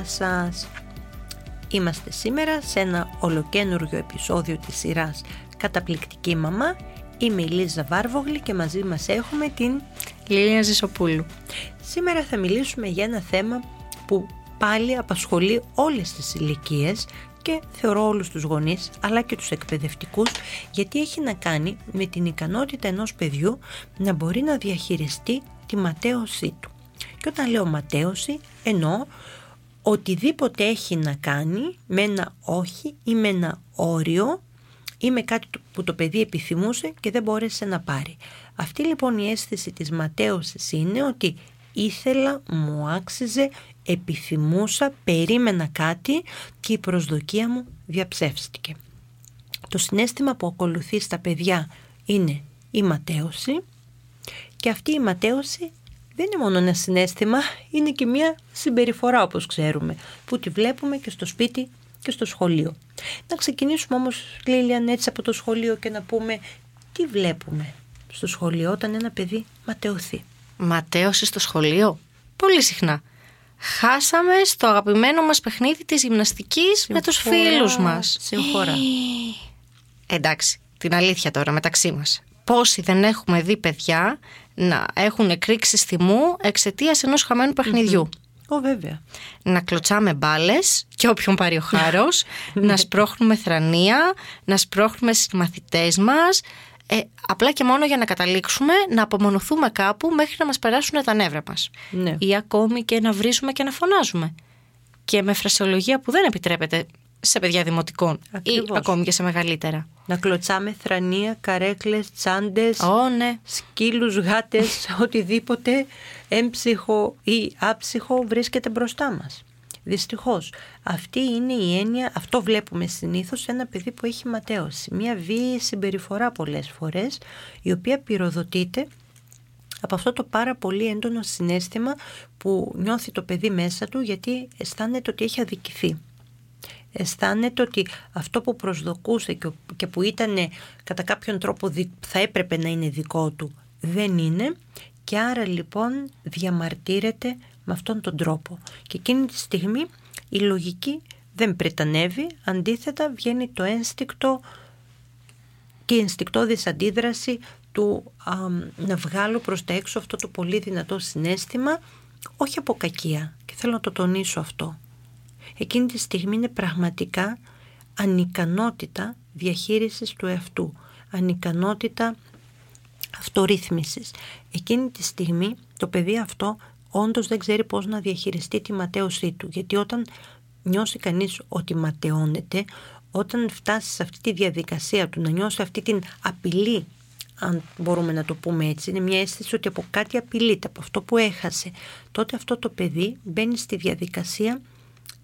Γεια σας! Είμαστε σήμερα σε ένα ολοκένουργιο επεισόδιο της σειράς Καταπληκτική Μαμά. Είμαι η Λίζα Βάρβογλη και μαζί μας έχουμε την Λίλια Ζησοπούλου. Σήμερα θα μιλήσουμε για ένα θέμα που πάλι απασχολεί όλες τις ηλικίες και θεωρώ όλους τους γονείς αλλά και τους εκπαιδευτικούς γιατί έχει να κάνει με την ικανότητα ενός παιδιού να μπορεί να διαχειριστεί τη ματέωσή του. Και όταν λέω ματέωση εννοώ οτιδήποτε έχει να κάνει με ένα όχι ή με ένα όριο ή με κάτι που το παιδί επιθυμούσε και δεν μπόρεσε να πάρει. Αυτή λοιπόν η αίσθηση της ματέωσης είναι ότι ήθελα, μου άξιζε, επιθυμούσα, περίμενα κάτι και η προσδοκία μου διαψεύστηκε. Το συνέστημα που ακολουθεί στα παιδιά είναι η ματέωση και αυτή η ματέωση δεν είναι μόνο ένα συνέστημα, είναι και μια συμπεριφορά όπως ξέρουμε, που τη βλέπουμε και στο σπίτι και στο σχολείο. Να ξεκινήσουμε όμως, Λίλιαν, έτσι από το σχολείο και να πούμε τι βλέπουμε στο σχολείο όταν ένα παιδί ματαιωθεί; Ματέωση στο σχολείο; Πολύ συχνά. Χάσαμε στο αγαπημένο μας παιχνίδι της γυμναστικής με τους φίλους μας. Συγχωρά. Εντάξει, την αλήθεια τώρα μεταξύ μας. Πόσοι δεν έχουμε δει παιδιά να έχουν εκρήξει θυμού εξαιτίας ενός χαμένου παιχνιδιού. Ω, βέβαια. Να κλωτσάμε μπάλες και όποιον πάρει ο χάρος, να σπρώχνουμε θρανία, να σπρώχνουμε στι μαθητέ μας. Ε, απλά και μόνο για να καταλήξουμε να απομονωθούμε κάπου μέχρι να μας περάσουν τα νεύρα μας. Ναι. Ή ακόμη και να βρίζουμε και να φωνάζουμε. Και με φρασιολογία που δεν επιτρέπεται σε παιδιά δημοτικών Ακριβώς. ή ακόμη και σε μεγαλύτερα. Να κλωτσάμε θρανία, καρέκλες, τσάντες, Ω, ναι. σκύλους, γάτες, οτιδήποτε έμψυχο ή άψυχο βρίσκεται μπροστά μας. Δυστυχώς, αυτή είναι η έννοια, αυτό βλέπουμε συνήθως σε ένα παιδί που έχει ματέωση. Μια βίαιη συμπεριφορά πολλές φορές, η οποία πυροδοτείται από αυτό το πάρα πολύ έντονο συνέστημα που νιώθει το παιδί μέσα του γιατί αισθάνεται ότι έχει αδικηθεί αισθάνεται ότι αυτό που προσδοκούσε και- και που ήταν κατά κάποιον τρόπο δι- θα έπρεπε να είναι δικό του δεν είναι. Και άρα λοιπόν διαμαρτύρεται με αυτόν τον τρόπο. Και εκείνη τη στιγμή η λογική δεν πρετανεύει αντίθετα βγαίνει το ένστικτο και η ενστικτόδης αντίδραση του αμ, να βγάλω προς τα έξω αυτό το πολύ δυνατό συνέστημα όχι από κακία. Και θέλω να το τονίσω αυτό εκείνη τη στιγμή είναι πραγματικά ανικανότητα διαχείρισης του εαυτού, ανικανότητα αυτορύθμισης. Εκείνη τη στιγμή το παιδί αυτό όντως δεν ξέρει πώς να διαχειριστεί τη ματέωσή του, γιατί όταν νιώσει κανείς ότι ματαιώνεται, όταν φτάσει σε αυτή τη διαδικασία του να νιώσει αυτή την απειλή αν μπορούμε να το πούμε έτσι, είναι μια αίσθηση ότι από κάτι απειλείται, από αυτό που έχασε, τότε αυτό το παιδί μπαίνει στη διαδικασία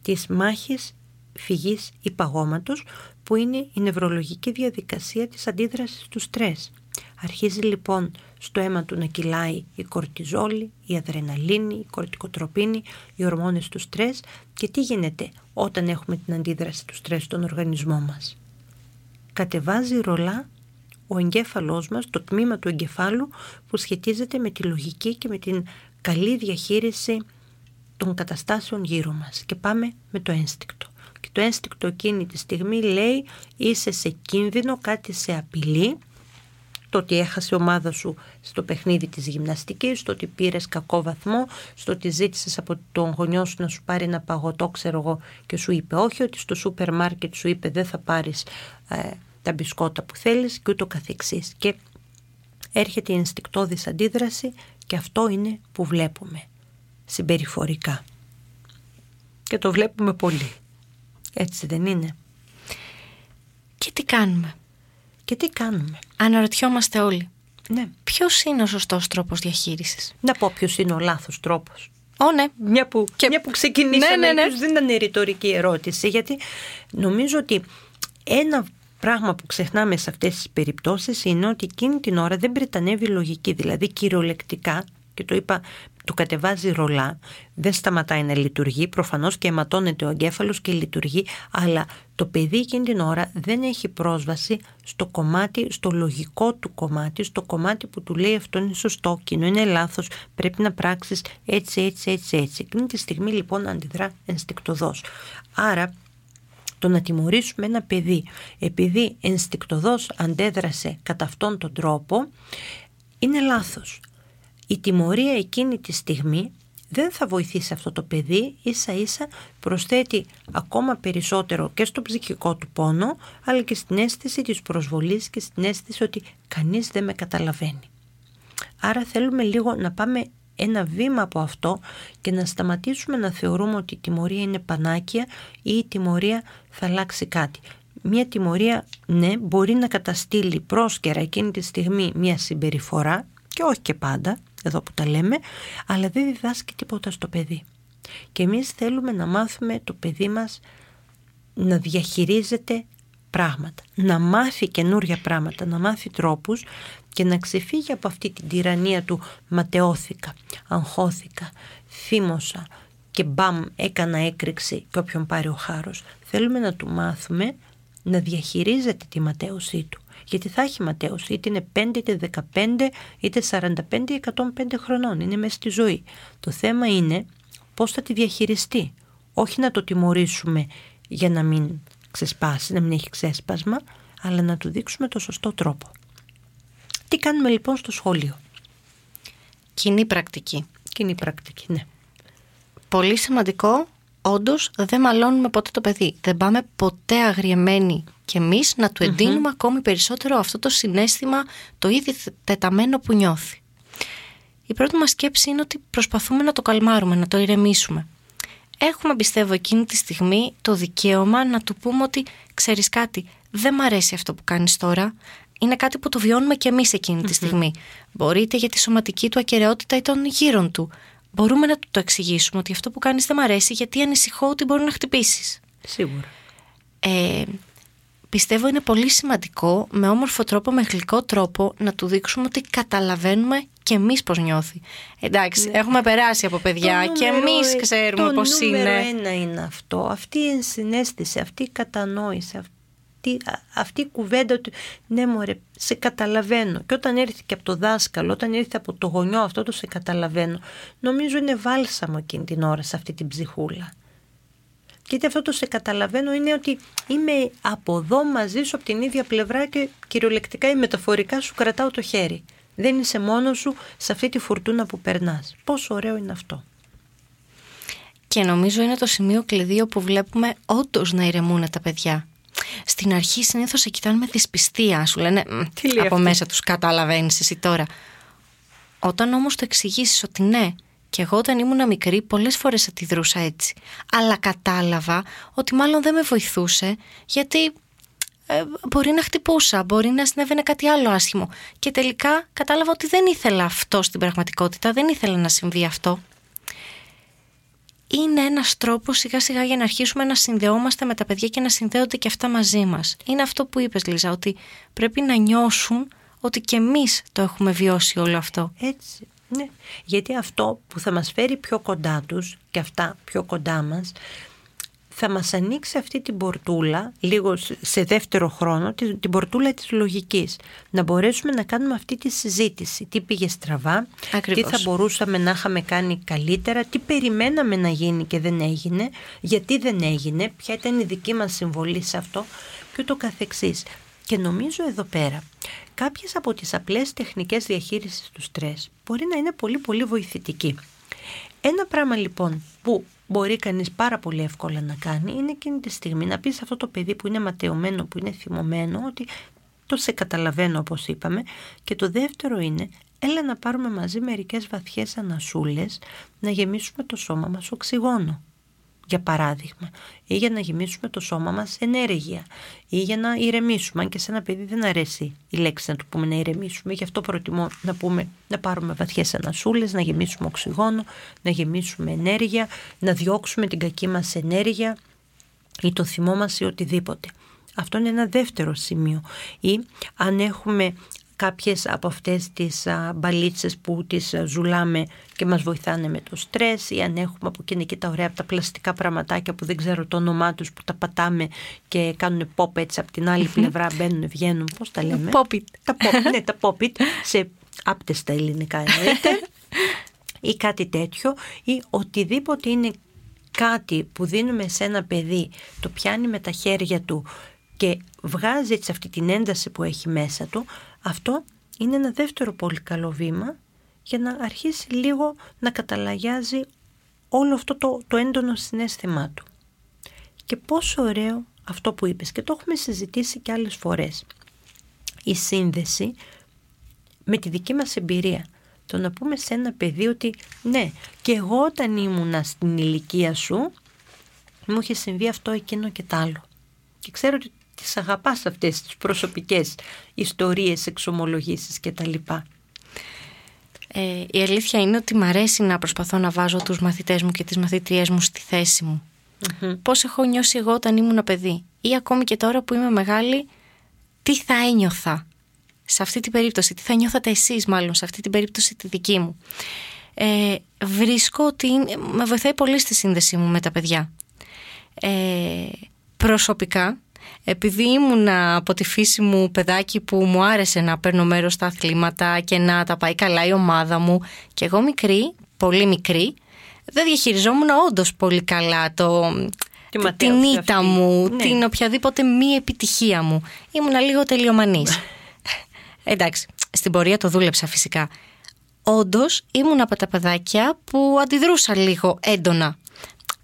της μάχης φυγής ή παγώματος που είναι η νευρολογική διαδικασία της αντίδρασης του στρες. Αρχίζει λοιπόν στο αίμα του να κυλάει η κορτιζόλη, η αδρεναλίνη, η κορτικοτροπίνη, οι ορμόνες του στρες και τι γίνεται όταν έχουμε την αντίδραση του στρες στον οργανισμό μας. Κατεβάζει ρολά ο εγκέφαλός μας, το τμήμα του εγκεφάλου που σχετίζεται με τη λογική και με την καλή διαχείριση των καταστάσεων γύρω μας και πάμε με το ένστικτο. Και το ένστικτο εκείνη τη στιγμή λέει είσαι σε κίνδυνο, κάτι σε απειλεί, το ότι έχασε η ομάδα σου στο παιχνίδι της γυμναστικής, στο ότι πήρες κακό βαθμό, στο ότι ζήτησες από τον γονιό σου να σου πάρει ένα παγωτό, ξέρω εγώ, και σου είπε όχι, ότι στο σούπερ μάρκετ σου είπε δεν θα πάρεις ε, τα μπισκότα που θέλεις και ούτω καθεξής. Και έρχεται η ενστικτόδης αντίδραση και αυτό είναι που βλέπουμε συμπεριφορικά. Και το βλέπουμε πολύ. Έτσι δεν είναι; Και τι κάνουμε; Και τι κάνουμε; Αναρωτιόμαστε όλοι. Ναι. Ποιος είναι ο σωστός τρόπος διαχείρισης; Να πω ποιος είναι ο λάθος τρόπος. Ω, ναι. Μια που, Και- μια που ξεκινήσαμε, Ναι, ναι, ναι. ίσως δεν ήταν ρητορική ερώτηση, γιατί νομίζω ότι ένα πράγμα που ξεχνάμε σε αυτές τις περιπτώσεις είναι ότι εκείνη την ώρα δεν πρετανεύει η λογική, δηλαδή κυριολεκτικά, και το είπα, του κατεβάζει ρολά, δεν σταματάει να λειτουργεί, προφανώς και αιματώνεται ο εγκέφαλος και λειτουργεί, αλλά το παιδί εκείνη την ώρα δεν έχει πρόσβαση στο κομμάτι, στο λογικό του κομμάτι, στο κομμάτι που του λέει αυτό είναι σωστό, εκείνο είναι λάθος, πρέπει να πράξεις έτσι, έτσι, έτσι, έτσι. Εκείνη τη στιγμή λοιπόν αντιδρά ενστικτοδός. Άρα το να τιμωρήσουμε ένα παιδί επειδή ενστικτοδός αντέδρασε κατά αυτόν τον τρόπο είναι λάθος. Η τιμωρία εκείνη τη στιγμή δεν θα βοηθήσει αυτό το παιδί, ίσα ίσα προσθέτει ακόμα περισσότερο και στο ψυχικό του πόνο, αλλά και στην αίσθηση της προσβολής και στην αίσθηση ότι κανείς δεν με καταλαβαίνει. Άρα θέλουμε λίγο να πάμε ένα βήμα από αυτό και να σταματήσουμε να θεωρούμε ότι η τιμωρία είναι πανάκια ή η τιμωρία θα αλλάξει κάτι. Μια τιμωρία, ναι, μπορεί να καταστήλει πρόσκαιρα εκείνη τη στιγμή μια συμπεριφορά και όχι και πάντα, εδώ που τα λέμε, αλλά δεν διδάσκει τίποτα στο παιδί. Και εμείς θέλουμε να μάθουμε το παιδί μας να διαχειρίζεται πράγματα, να μάθει καινούρια πράγματα, να μάθει τρόπους και να ξεφύγει από αυτή την τυραννία του ματαιώθηκα, αγχώθηκα, θύμωσα και μπαμ έκανα έκρηξη και όποιον πάρει ο χάρος. Θέλουμε να του μάθουμε να διαχειρίζεται τη ματέωσή του. Γιατί θα έχει ματέωση, είτε είναι 5, είτε 15, είτε 45, ή 105 χρονών. Είναι μέσα στη ζωή. Το θέμα είναι πώς θα τη διαχειριστεί. Όχι να το τιμωρήσουμε για να μην ξεσπάσει, να μην έχει ξέσπασμα, αλλά να του δείξουμε το σωστό τρόπο. Τι κάνουμε λοιπόν στο σχολείο; Κοινή πρακτική. Κοινή πρακτική, ναι. Πολύ σημαντικό, όντως δεν μαλώνουμε ποτέ το παιδί. Δεν πάμε ποτέ αγριεμένοι κι εμείς να του εντεινουμε ακόμη περισσότερο αυτό το συνέστημα, το ήδη θε- τεταμένο που νιώθει. Η πρώτη μας σκέψη είναι ότι προσπαθούμε να το καλμάρουμε, να το ηρεμήσουμε. Έχουμε, πιστεύω, εκείνη τη στιγμή το δικαίωμα να του πούμε ότι ξέρεις κάτι, δεν μ' αρέσει αυτό που κάνεις τώρα. Είναι κάτι που το βιώνουμε και εμείς εκείνη τη στιγμή. Μπορείτε για τη σωματική του ακαιρεότητα ή των γύρων του. Μπορούμε να του το εξηγήσουμε ότι αυτό που κάνεις δεν μ' αρέσει γιατί ανησυχώ ότι μπορεί να χτυπήσεις. Σίγουρα. Ε, πιστεύω είναι πολύ σημαντικό με όμορφο τρόπο, με γλυκό τρόπο να του δείξουμε ότι καταλαβαίνουμε και εμείς πώς νιώθει. Εντάξει, έχουμε περάσει από παιδιά Ναι. Το και νούμερο εμείς ε- ξέρουμε πώς Το είναι. νούμερο ένα είναι αυτό. Αυτή η ενσυναίσθηση, αυτή η κατανόηση, αυτή, α- αυτή η κουβέντα του ναι μωρέ, σε καταλαβαίνω. Και όταν έρθει και από το δάσκαλο, όταν έρθει από το γονιό αυτό το σε καταλαβαίνω, νομίζω είναι βάλσαμο εκείνη την ώρα σε αυτή την ψυχούλα. Γιατί αυτό το σε καταλαβαίνω είναι ότι είμαι από εδώ μαζί σου από την ίδια πλευρά και κυριολεκτικά ή μεταφορικά σου κρατάω το χέρι. Δεν είσαι μόνος σου σε αυτή τη φουρτούνα που περνάς. Πόσο ωραίο είναι αυτό. Και νομίζω είναι το σημείο κλειδί όπου βλέπουμε όντως να ηρεμούν τα παιδιά. Στην αρχή συνήθως σε κοιτάνε με δυσπιστία, σου λένε «Μ, Τι λέει από αυτή;» μέσα τους καταλαβαίνει εσύ τώρα. Όταν όμως το εξηγήσεις ότι ναι, και εγώ όταν ήμουν μικρή πολλές φορές αντιδρούσα έτσι. Αλλά κατάλαβα ότι μάλλον δεν με βοηθούσε γιατί ε, μπορεί να χτυπούσα, μπορεί να συνέβαινε κάτι άλλο άσχημο. Και τελικά κατάλαβα ότι δεν ήθελα αυτό στην πραγματικότητα, δεν ήθελα να συμβεί αυτό είναι ένας τρόπος σιγά σιγά για να αρχίσουμε να συνδεόμαστε με τα παιδιά και να συνδέονται και αυτά μαζί μας. Είναι αυτό που είπες Λίζα, ότι πρέπει να νιώσουν ότι και εμείς το έχουμε βιώσει όλο αυτό. Έτσι, ναι. Γιατί αυτό που θα μας φέρει πιο κοντά τους και αυτά πιο κοντά μας θα μας ανοίξει αυτή την πορτούλα, λίγο σε- σε δεύτερο χρόνο, τη- την πορτούλα της λογικής. Να μπορέσουμε να κάνουμε αυτή τη συζήτηση. Τι πήγε στραβά, Ακριβώς. τι θα μπορούσαμε να είχαμε κάνει καλύτερα, τι περιμέναμε να γίνει και δεν έγινε, γιατί δεν έγινε, ποια ήταν η δική μας συμβολή σε αυτό και ούτω καθεξής. Και νομίζω εδώ πέρα κάποιες από τις απλές τεχνικές διαχείρισης του στρες μπορεί να είναι πολύ πολύ βοηθητική. Ένα πράγμα λοιπόν που μπορεί κανείς πάρα πολύ εύκολα να κάνει είναι εκείνη τη στιγμή να πεις σε αυτό το παιδί που είναι ματαιωμένο, που είναι θυμωμένο ότι το σε καταλαβαίνω όπως είπαμε και το δεύτερο είναι έλα να πάρουμε μαζί μερικές βαθιές ανασούλες να γεμίσουμε το σώμα μας οξυγόνο. Για παράδειγμα, ή για να γεμίσουμε το σώμα μας ενέργεια, ή για να ηρεμήσουμε, αν και σε ένα παιδί δεν αρέσει η λέξη να του πούμε να ηρεμήσουμε, γι' αυτό προτιμώ να πούμε να πάρουμε βαθιές ανασούλες, να γεμίσουμε οξυγόνο, να γεμίσουμε ενέργεια, να διώξουμε την κακή μας ενέργεια ή το θυμό μας ή οτιδήποτε. Αυτό είναι ένα δεύτερο σημείο. Ή αν έχουμε κάποιες από αυτές τις α, μπαλίτσες που τις ζουλάμε και μας βοηθάνε με το στρες ή αν έχουμε από εκείνη και τα ωραία τα πλαστικά πραγματάκια που δεν ξέρω το όνομά τους που τα πατάμε και κάνουν pop έτσι από την άλλη πλευρά μπαίνουν, βγαίνουν, πώς τα λέμε; Pop it. τα pop, ναι τα pop it, σε άπτες τα ελληνικά εννοείται ή κάτι τέτοιο ή οτιδήποτε είναι κάτι που δίνουμε σε ένα παιδί το πιάνει με τα χέρια του και βγάζει έτσι αυτή την ένταση που έχει μέσα του, αυτό είναι ένα δεύτερο πολύ καλό βήμα για να αρχίσει λίγο να καταλαγιάζει όλο αυτό το, το έντονο συνέστημά του. Και πόσο ωραίο αυτό που είπες και το έχουμε συζητήσει και άλλες φορές. Η σύνδεση με τη δική μας εμπειρία. Το να πούμε σε ένα παιδί ότι ναι και εγώ όταν ήμουνα στην ηλικία σου μου είχε συμβεί αυτό εκείνο και τ' άλλο. Και ξέρω ότι τις αγαπάς αυτές τις προσωπικές ιστορίες, εξομολογήσεις κτλ. Ε, η αλήθεια είναι ότι μ' αρέσει να προσπαθώ να βάζω τους μαθητές μου και τις μαθήτριές μου στη θέση μου. mm Πώς έχω νιώσει εγώ όταν ήμουν παιδί ή ακόμη και τώρα που είμαι μεγάλη, τι θα ένιωθα; Σε αυτή την περίπτωση, τι θα νιώθατε εσείς μάλλον σε αυτή την περίπτωση τη δική μου; Ε, βρίσκω ότι με βοηθάει πολύ στη σύνδεσή μου με τα παιδιά. Ε, προσωπικά επειδή ήμουν από τη φύση μου παιδάκι που μου άρεσε να παίρνω μέρος στα αθλήματα και να τα πάει καλά η ομάδα μου και εγώ μικρή, πολύ μικρή, δεν διαχειριζόμουν όντως πολύ καλά το, Τη την ήττα αυτή. μου, Ναι. την οποιαδήποτε μη επιτυχία μου. Ήμουνα λίγο τελειομανής. Εντάξει, στην πορεία το δούλεψα φυσικά. Όντως ήμουν από τα παιδάκια που αντιδρούσα λίγο έντονα.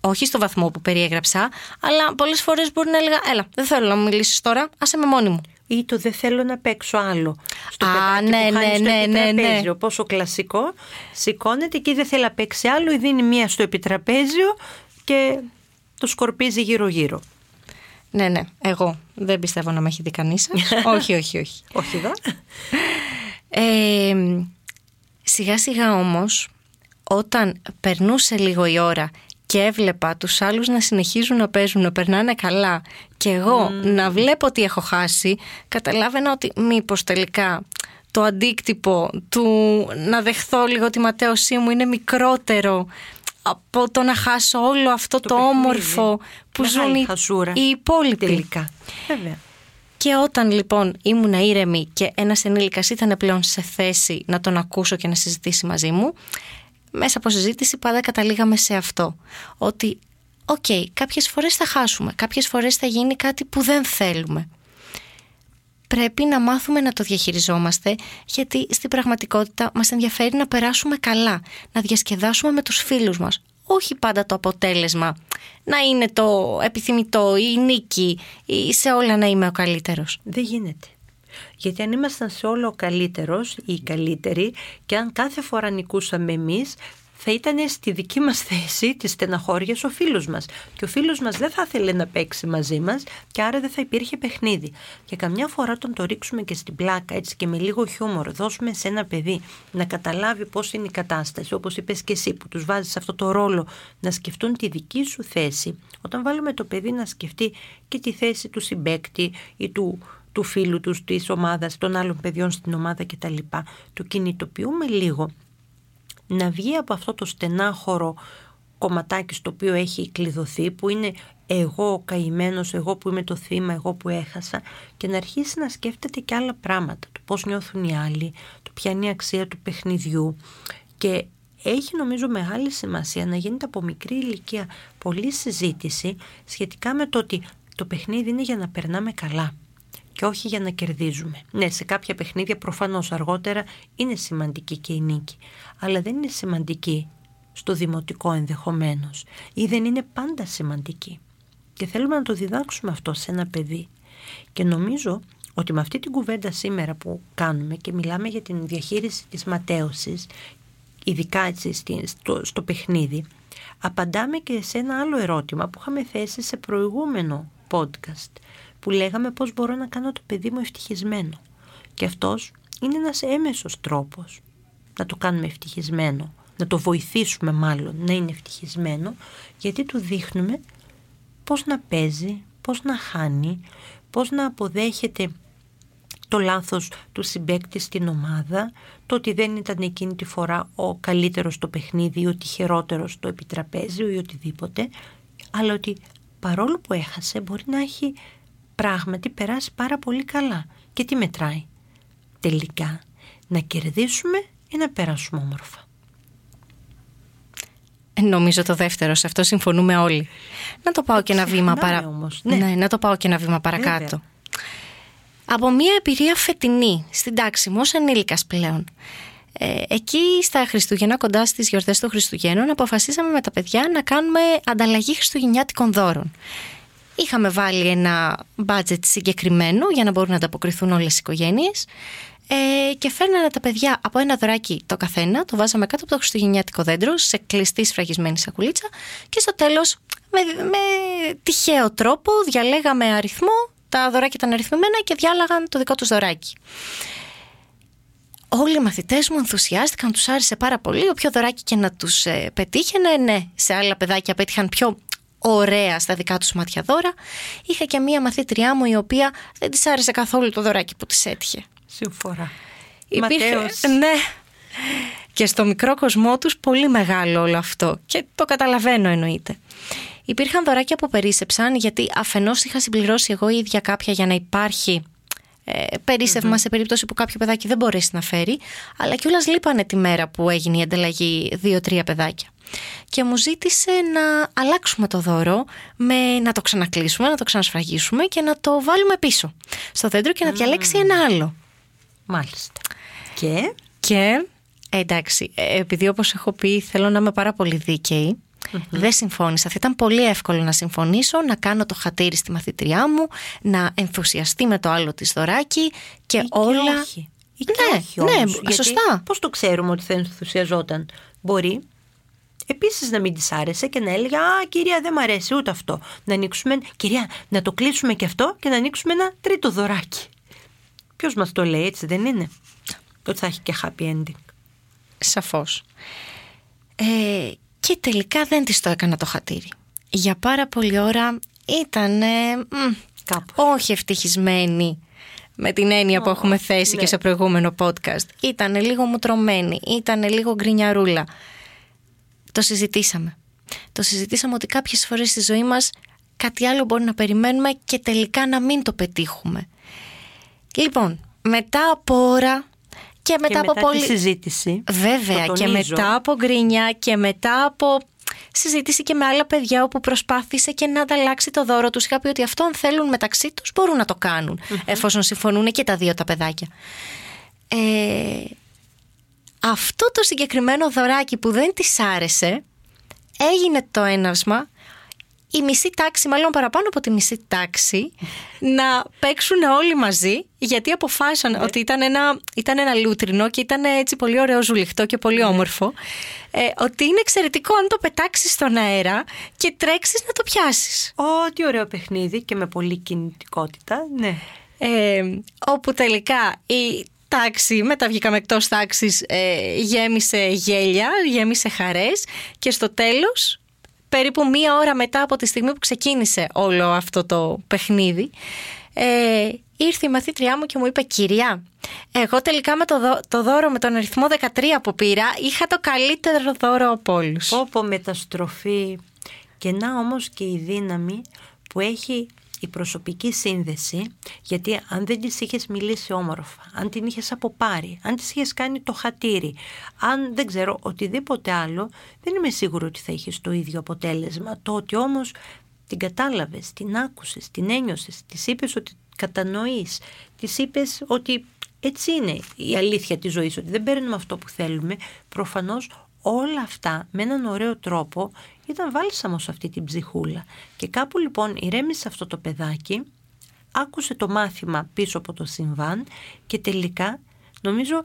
Όχι στο βαθμό που περιέγραψα, αλλά πολλές φορές μπορεί να έλεγα «Έλα, δεν θέλω να μου μιλήσεις τώρα, άσε με μόνη μου». Ή το δεν θέλω να παίξω άλλο. Στο Α, παιδάκι ναι, που χάνεις ναι, στο ναι, ναι, επιτραπέζιο. ναι. Πόσο κλασικό. Σηκώνεται και δεν θέλει να παίξει άλλο ή δίνει μία στο επιτραπέζιο και το σκορπίζει γύρω-γύρω. Ναι, ναι, εγώ δεν πιστεύω να με έχει δει κανείς σας. όχι, όχι, όχι. Όχι εδώ. Ε, σιγά σιγά όμως όταν περνούσε λίγο η ώρα και έβλεπα τους άλλους να συνεχίζουν να παίζουν, να περνάνε καλά και εγώ να βλέπω ότι έχω χάσει, καταλάβαινα ότι μήπως τελικά το αντίκτυπο του να δεχθώ λίγο τη ματέωσή μου είναι μικρότερο από το να χάσω όλο αυτό το, παιχνίδι. όμορφο που Μεγάλη ζουν οι, χασούρα. οι υπόλοιποι. Τελικά. Βέβαια. Και όταν λοιπόν ήμουν ήρεμη και ένας ενήλικας ήταν πλέον σε θέση να τον ακούσω και να συζητήσει μαζί μου, μέσα από συζήτηση πάντα καταλήγαμε σε αυτό. Ότι, οκ, κάποιες φορές θα χάσουμε, κάποιες φορές θα γίνει κάτι που δεν θέλουμε. Πρέπει να μάθουμε να το διαχειριζόμαστε γιατί στην πραγματικότητα μας ενδιαφέρει να περάσουμε καλά, να διασκεδάσουμε με τους φίλους μας. Όχι πάντα το αποτέλεσμα να είναι το επιθυμητό ή η νίκη ή σε όλα να είμαι ο καλύτερος. Δεν γίνεται. Γιατί αν ήμασταν σε όλο ο καλύτερος ή οι καλύτεροι και αν κάθε φορά νικούσαμε εμείς θα ήταν στη δική μας θέση τη στεναχώριας ο φίλος μας. Και ο φίλος μας δεν θα ήθελε να παίξει μαζί μας και άρα δεν θα υπήρχε παιχνίδι. Και καμιά φορά τον το ρίξουμε και στην πλάκα έτσι και με λίγο χιούμορ δώσουμε σε ένα παιδί να καταλάβει πώς είναι η κατάσταση όπως είπες και εσύ που τους βάζεις αυτό το ρόλο να σκεφτούν τη δική σου θέση. Όταν βάλουμε το παιδί να σκεφτεί και τη θέση του συμπέκτη ή του του φίλου τους, της ομάδας, των άλλων παιδιών στην ομάδα κτλ. Το κινητοποιούμε λίγο να βγει από αυτό το στενάχωρο κομματάκι στο οποίο έχει κλειδωθεί που είναι εγώ ο καημένος, εγώ που είμαι το θύμα, εγώ που έχασα και να αρχίσει να σκέφτεται και άλλα πράγματα, το πώς νιώθουν οι άλλοι, το ποια είναι η αξία του παιχνιδιού. Και έχει νομίζω μεγάλη σημασία να γίνεται από μικρή ηλικία πολλή συζήτηση σχετικά με το ότι το παιχνίδι είναι για να περνάμε καλά και όχι για να κερδίζουμε. Ναι, σε κάποια παιχνίδια προφανώς αργότερα είναι σημαντική και η νίκη, αλλά δεν είναι σημαντική στο δημοτικό ενδεχομένως ή δεν είναι πάντα σημαντική. Και θέλουμε να το διδάξουμε αυτό σε ένα παιδί. Και νομίζω ότι με αυτή την κουβέντα σήμερα που κάνουμε και μιλάμε για την διαχείριση της ματέωσης ειδικά έτσι στο, στο παιχνίδι, απαντάμε και σε ένα άλλο ερώτημα που είχαμε θέσει σε προηγούμενο podcast που λέγαμε πώς μπορώ να κάνω το παιδί μου ευτυχισμένο. Και αυτός είναι ένας έμεσος τρόπος να το κάνουμε ευτυχισμένο, να το βοηθήσουμε μάλλον να είναι ευτυχισμένο, γιατί του δείχνουμε πώς να παίζει, πώς να χάνει, πώς να αποδέχεται το λάθος του συμπέκτη στην ομάδα, το ότι δεν ήταν εκείνη τη φορά ο καλύτερος στο παιχνίδι ή ο τυχερότερος στο επιτραπέζιο ή οτιδήποτε, αλλά ότι παρόλο που έχασε μπορεί να έχει πράγματι περάσει πάρα πολύ καλά. Και τι μετράει; Τελικά να κερδίσουμε ή να περάσουμε όμορφα. Ε, νομίζω το δεύτερο, σε αυτό συμφωνούμε όλοι. Να το πάω και ένα βήμα, παρα... Ναι. ναι. να το πάω και ένα βήμα παρακάτω. Από μια εμπειρία φετινή, στην τάξη μου, ως ενήλικας πλέον. Ε, εκεί στα Χριστούγεννα, κοντά στις γιορτές των Χριστουγέννων, αποφασίσαμε με τα παιδιά να κάνουμε ανταλλαγή χριστουγεννιάτικων δώρων. Είχαμε βάλει ένα budget συγκεκριμένο για να μπορούν να ανταποκριθούν όλες οι οικογένειες ε, και φέρνανε τα παιδιά από ένα δωράκι το καθένα, το βάζαμε κάτω από το χριστουγεννιάτικο δέντρο σε κλειστή σφραγισμένη σακουλίτσα και στο τέλος με, με τυχαίο τρόπο διαλέγαμε αριθμό, τα δωράκια ήταν αριθμημένα και διάλαγαν το δικό τους δωράκι. Όλοι οι μαθητές μου ενθουσιάστηκαν, τους άρεσε πάρα πολύ. Όποιο δωράκι και να τους ε, πετύχαινε, ναι, σε άλλα παιδάκια πέτυχαν πιο ωραία στα δικά τους μάτια δώρα. Είχα και μία μαθήτριά μου η οποία δεν της άρεσε καθόλου το δωράκι που της έτυχε. Συμφορά. Υπήρχε, ναι. Και στο μικρό κοσμό τους πολύ μεγάλο όλο αυτό. Και το καταλαβαίνω εννοείται. Υπήρχαν δωράκια που περίσεψαν γιατί αφενός είχα συμπληρώσει εγώ ίδια κάποια για να υπάρχει ε, περίσευμα σε περίπτωση που κάποιο παιδάκι δεν μπορέσει να φέρει, αλλά κιόλας λείπανε τη μέρα που έγινε η ανταλλαγή δύο-τρία παιδάκια. Και μου ζήτησε να αλλάξουμε το δώρο, με, να το ξανακλείσουμε, να το ξανασφραγίσουμε και να το βάλουμε πίσω στο δέντρο και να διαλέξει ένα άλλο. Μάλιστα. Και... Και εντάξει, ε, επειδή όπως έχω πει θέλω να είμαι πάρα πολύ δίκαιη, Δεν συμφώνησα. Θα ήταν πολύ εύκολο να συμφωνήσω, να κάνω το χατήρι στη μαθητριά μου, να ενθουσιαστεί με το άλλο της δωράκι και Ή όλα. όχι. Ή Ναι, όχι όμως, ναι, γιατί σωστά. Πώς το ξέρουμε ότι θα ενθουσιαζόταν. Μπορεί επίσης να μην της άρεσε και να έλεγε «Α, κυρία, δεν μ' αρέσει ούτε αυτό». Να ανοίξουμε, κυρία, να το κλείσουμε και αυτό και να ανοίξουμε ένα τρίτο δωράκι. Ποιος μας το λέει, έτσι δεν είναι; Ότι θα έχει και happy ending. Σαφώς. Ε, και τελικά δεν της το έκανα το χατήρι. Για πάρα πολλή ώρα ήταν Κάπως. όχι ευτυχισμένη με την έννοια που έχουμε θέσει ναι. και σε προηγούμενο podcast. Ήταν λίγο μουτρωμένη, ήταν λίγο γκρινιαρούλα. Το συζητήσαμε. Το συζητήσαμε ότι κάποιες φορές στη ζωή μας κάτι άλλο μπορεί να περιμένουμε και τελικά να μην το πετύχουμε. Λοιπόν, μετά από ώρα και μετά, και από μετά πολύ... τη συζήτηση. Βέβαια το και τονίζω, μετά από γκρίνια και μετά από συζήτηση και με άλλα παιδιά όπου προσπάθησε και να ανταλλάξει το δώρο τους. Είχα πει ότι αυτό αν θέλουν μεταξύ τους μπορούν να το κάνουν εφόσον συμφωνούν και τα δύο τα παιδάκια. Ε, αυτό το συγκεκριμένο δωράκι που δεν της άρεσε έγινε το έναυσμα η μισή τάξη, μάλλον παραπάνω από τη μισή τάξη, να παίξουν όλοι μαζί, γιατί αποφάσισαν ότι ήταν ένα, ήταν ένα λούτρινο και ήταν έτσι πολύ ωραίο ζουλιχτό και πολύ όμορφο, ε, ότι είναι εξαιρετικό αν το πετάξεις στον αέρα και τρέξεις να το πιάσεις. Ω, τι ωραίο παιχνίδι και με πολλή κινητικότητα. Ναι. Ε, όπου τελικά η τάξη, μετά βγήκαμε εκτός τάξης, ε, γέμισε γέλια, γέμισε χαρές και στο τέλος περίπου μία ώρα μετά από τη στιγμή που ξεκίνησε όλο αυτό το παιχνίδι, ε, ήρθε η μαθήτριά μου και μου είπε «Κυρία, εγώ τελικά με το, δω- το δώρο με τον αριθμό 13 που πήρα είχα το καλύτερο δώρο από όλους». Πω πω μεταστροφή και να όμως και η δύναμη που έχει η προσωπική σύνδεση γιατί αν δεν της είχες μιλήσει όμορφα, αν την είχες αποπάρει, αν της είχες κάνει το χατήρι, αν δεν ξέρω οτιδήποτε άλλο, δεν είμαι σίγουρη ότι θα είχες το ίδιο αποτέλεσμα. Το ότι όμως την κατάλαβες, την άκουσες, την ένιωσες, της είπες ότι κατανοείς, της είπες ότι έτσι είναι η αλήθεια της ζωής, ότι δεν παίρνουμε αυτό που θέλουμε, προφανώς όλα αυτά με έναν ωραίο τρόπο ήταν βάλσαμο σε αυτή την ψυχούλα. Και κάπου λοιπόν ηρέμησε αυτό το παιδάκι, άκουσε το μάθημα πίσω από το συμβάν και τελικά νομίζω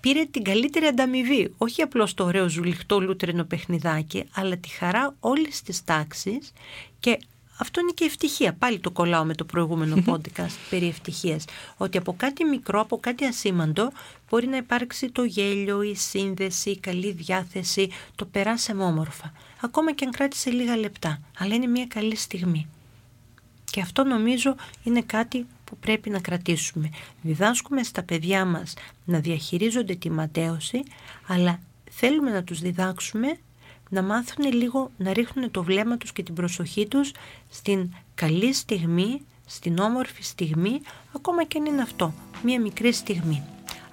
πήρε την καλύτερη ανταμοιβή. Όχι απλώς το ωραίο ζουλιχτό λούτρινο παιχνιδάκι, αλλά τη χαρά όλης της τάξης και αυτό είναι και ευτυχία. Πάλι το κολλάω με το προηγούμενο podcast περί ευτυχίας. Ότι από κάτι μικρό, από κάτι ασήμαντο, μπορεί να υπάρξει το γέλιο, η σύνδεση, η καλή διάθεση, το περάσαμε όμορφα. Ακόμα και αν κράτησε λίγα λεπτά. Αλλά είναι μια καλή στιγμή. Και αυτό νομίζω είναι κάτι που πρέπει να κρατήσουμε. Διδάσκουμε στα παιδιά μας να διαχειρίζονται τη ματέωση, αλλά θέλουμε να τους διδάξουμε να μάθουν λίγο να ρίχνουν το βλέμμα τους και την προσοχή τους στην καλή στιγμή, στην όμορφη στιγμή, ακόμα και αν είναι αυτό, μία μικρή στιγμή.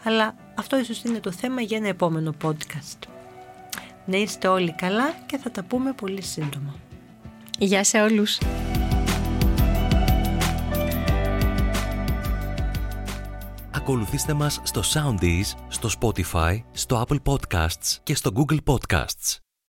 Αλλά αυτό ίσως είναι το θέμα για ένα επόμενο podcast. Να είστε όλοι καλά και θα τα πούμε πολύ σύντομα. Γεια σε όλους! Ακολουθήστε μας στο Soundees, στο Spotify, στο Apple Podcasts και στο Google Podcasts.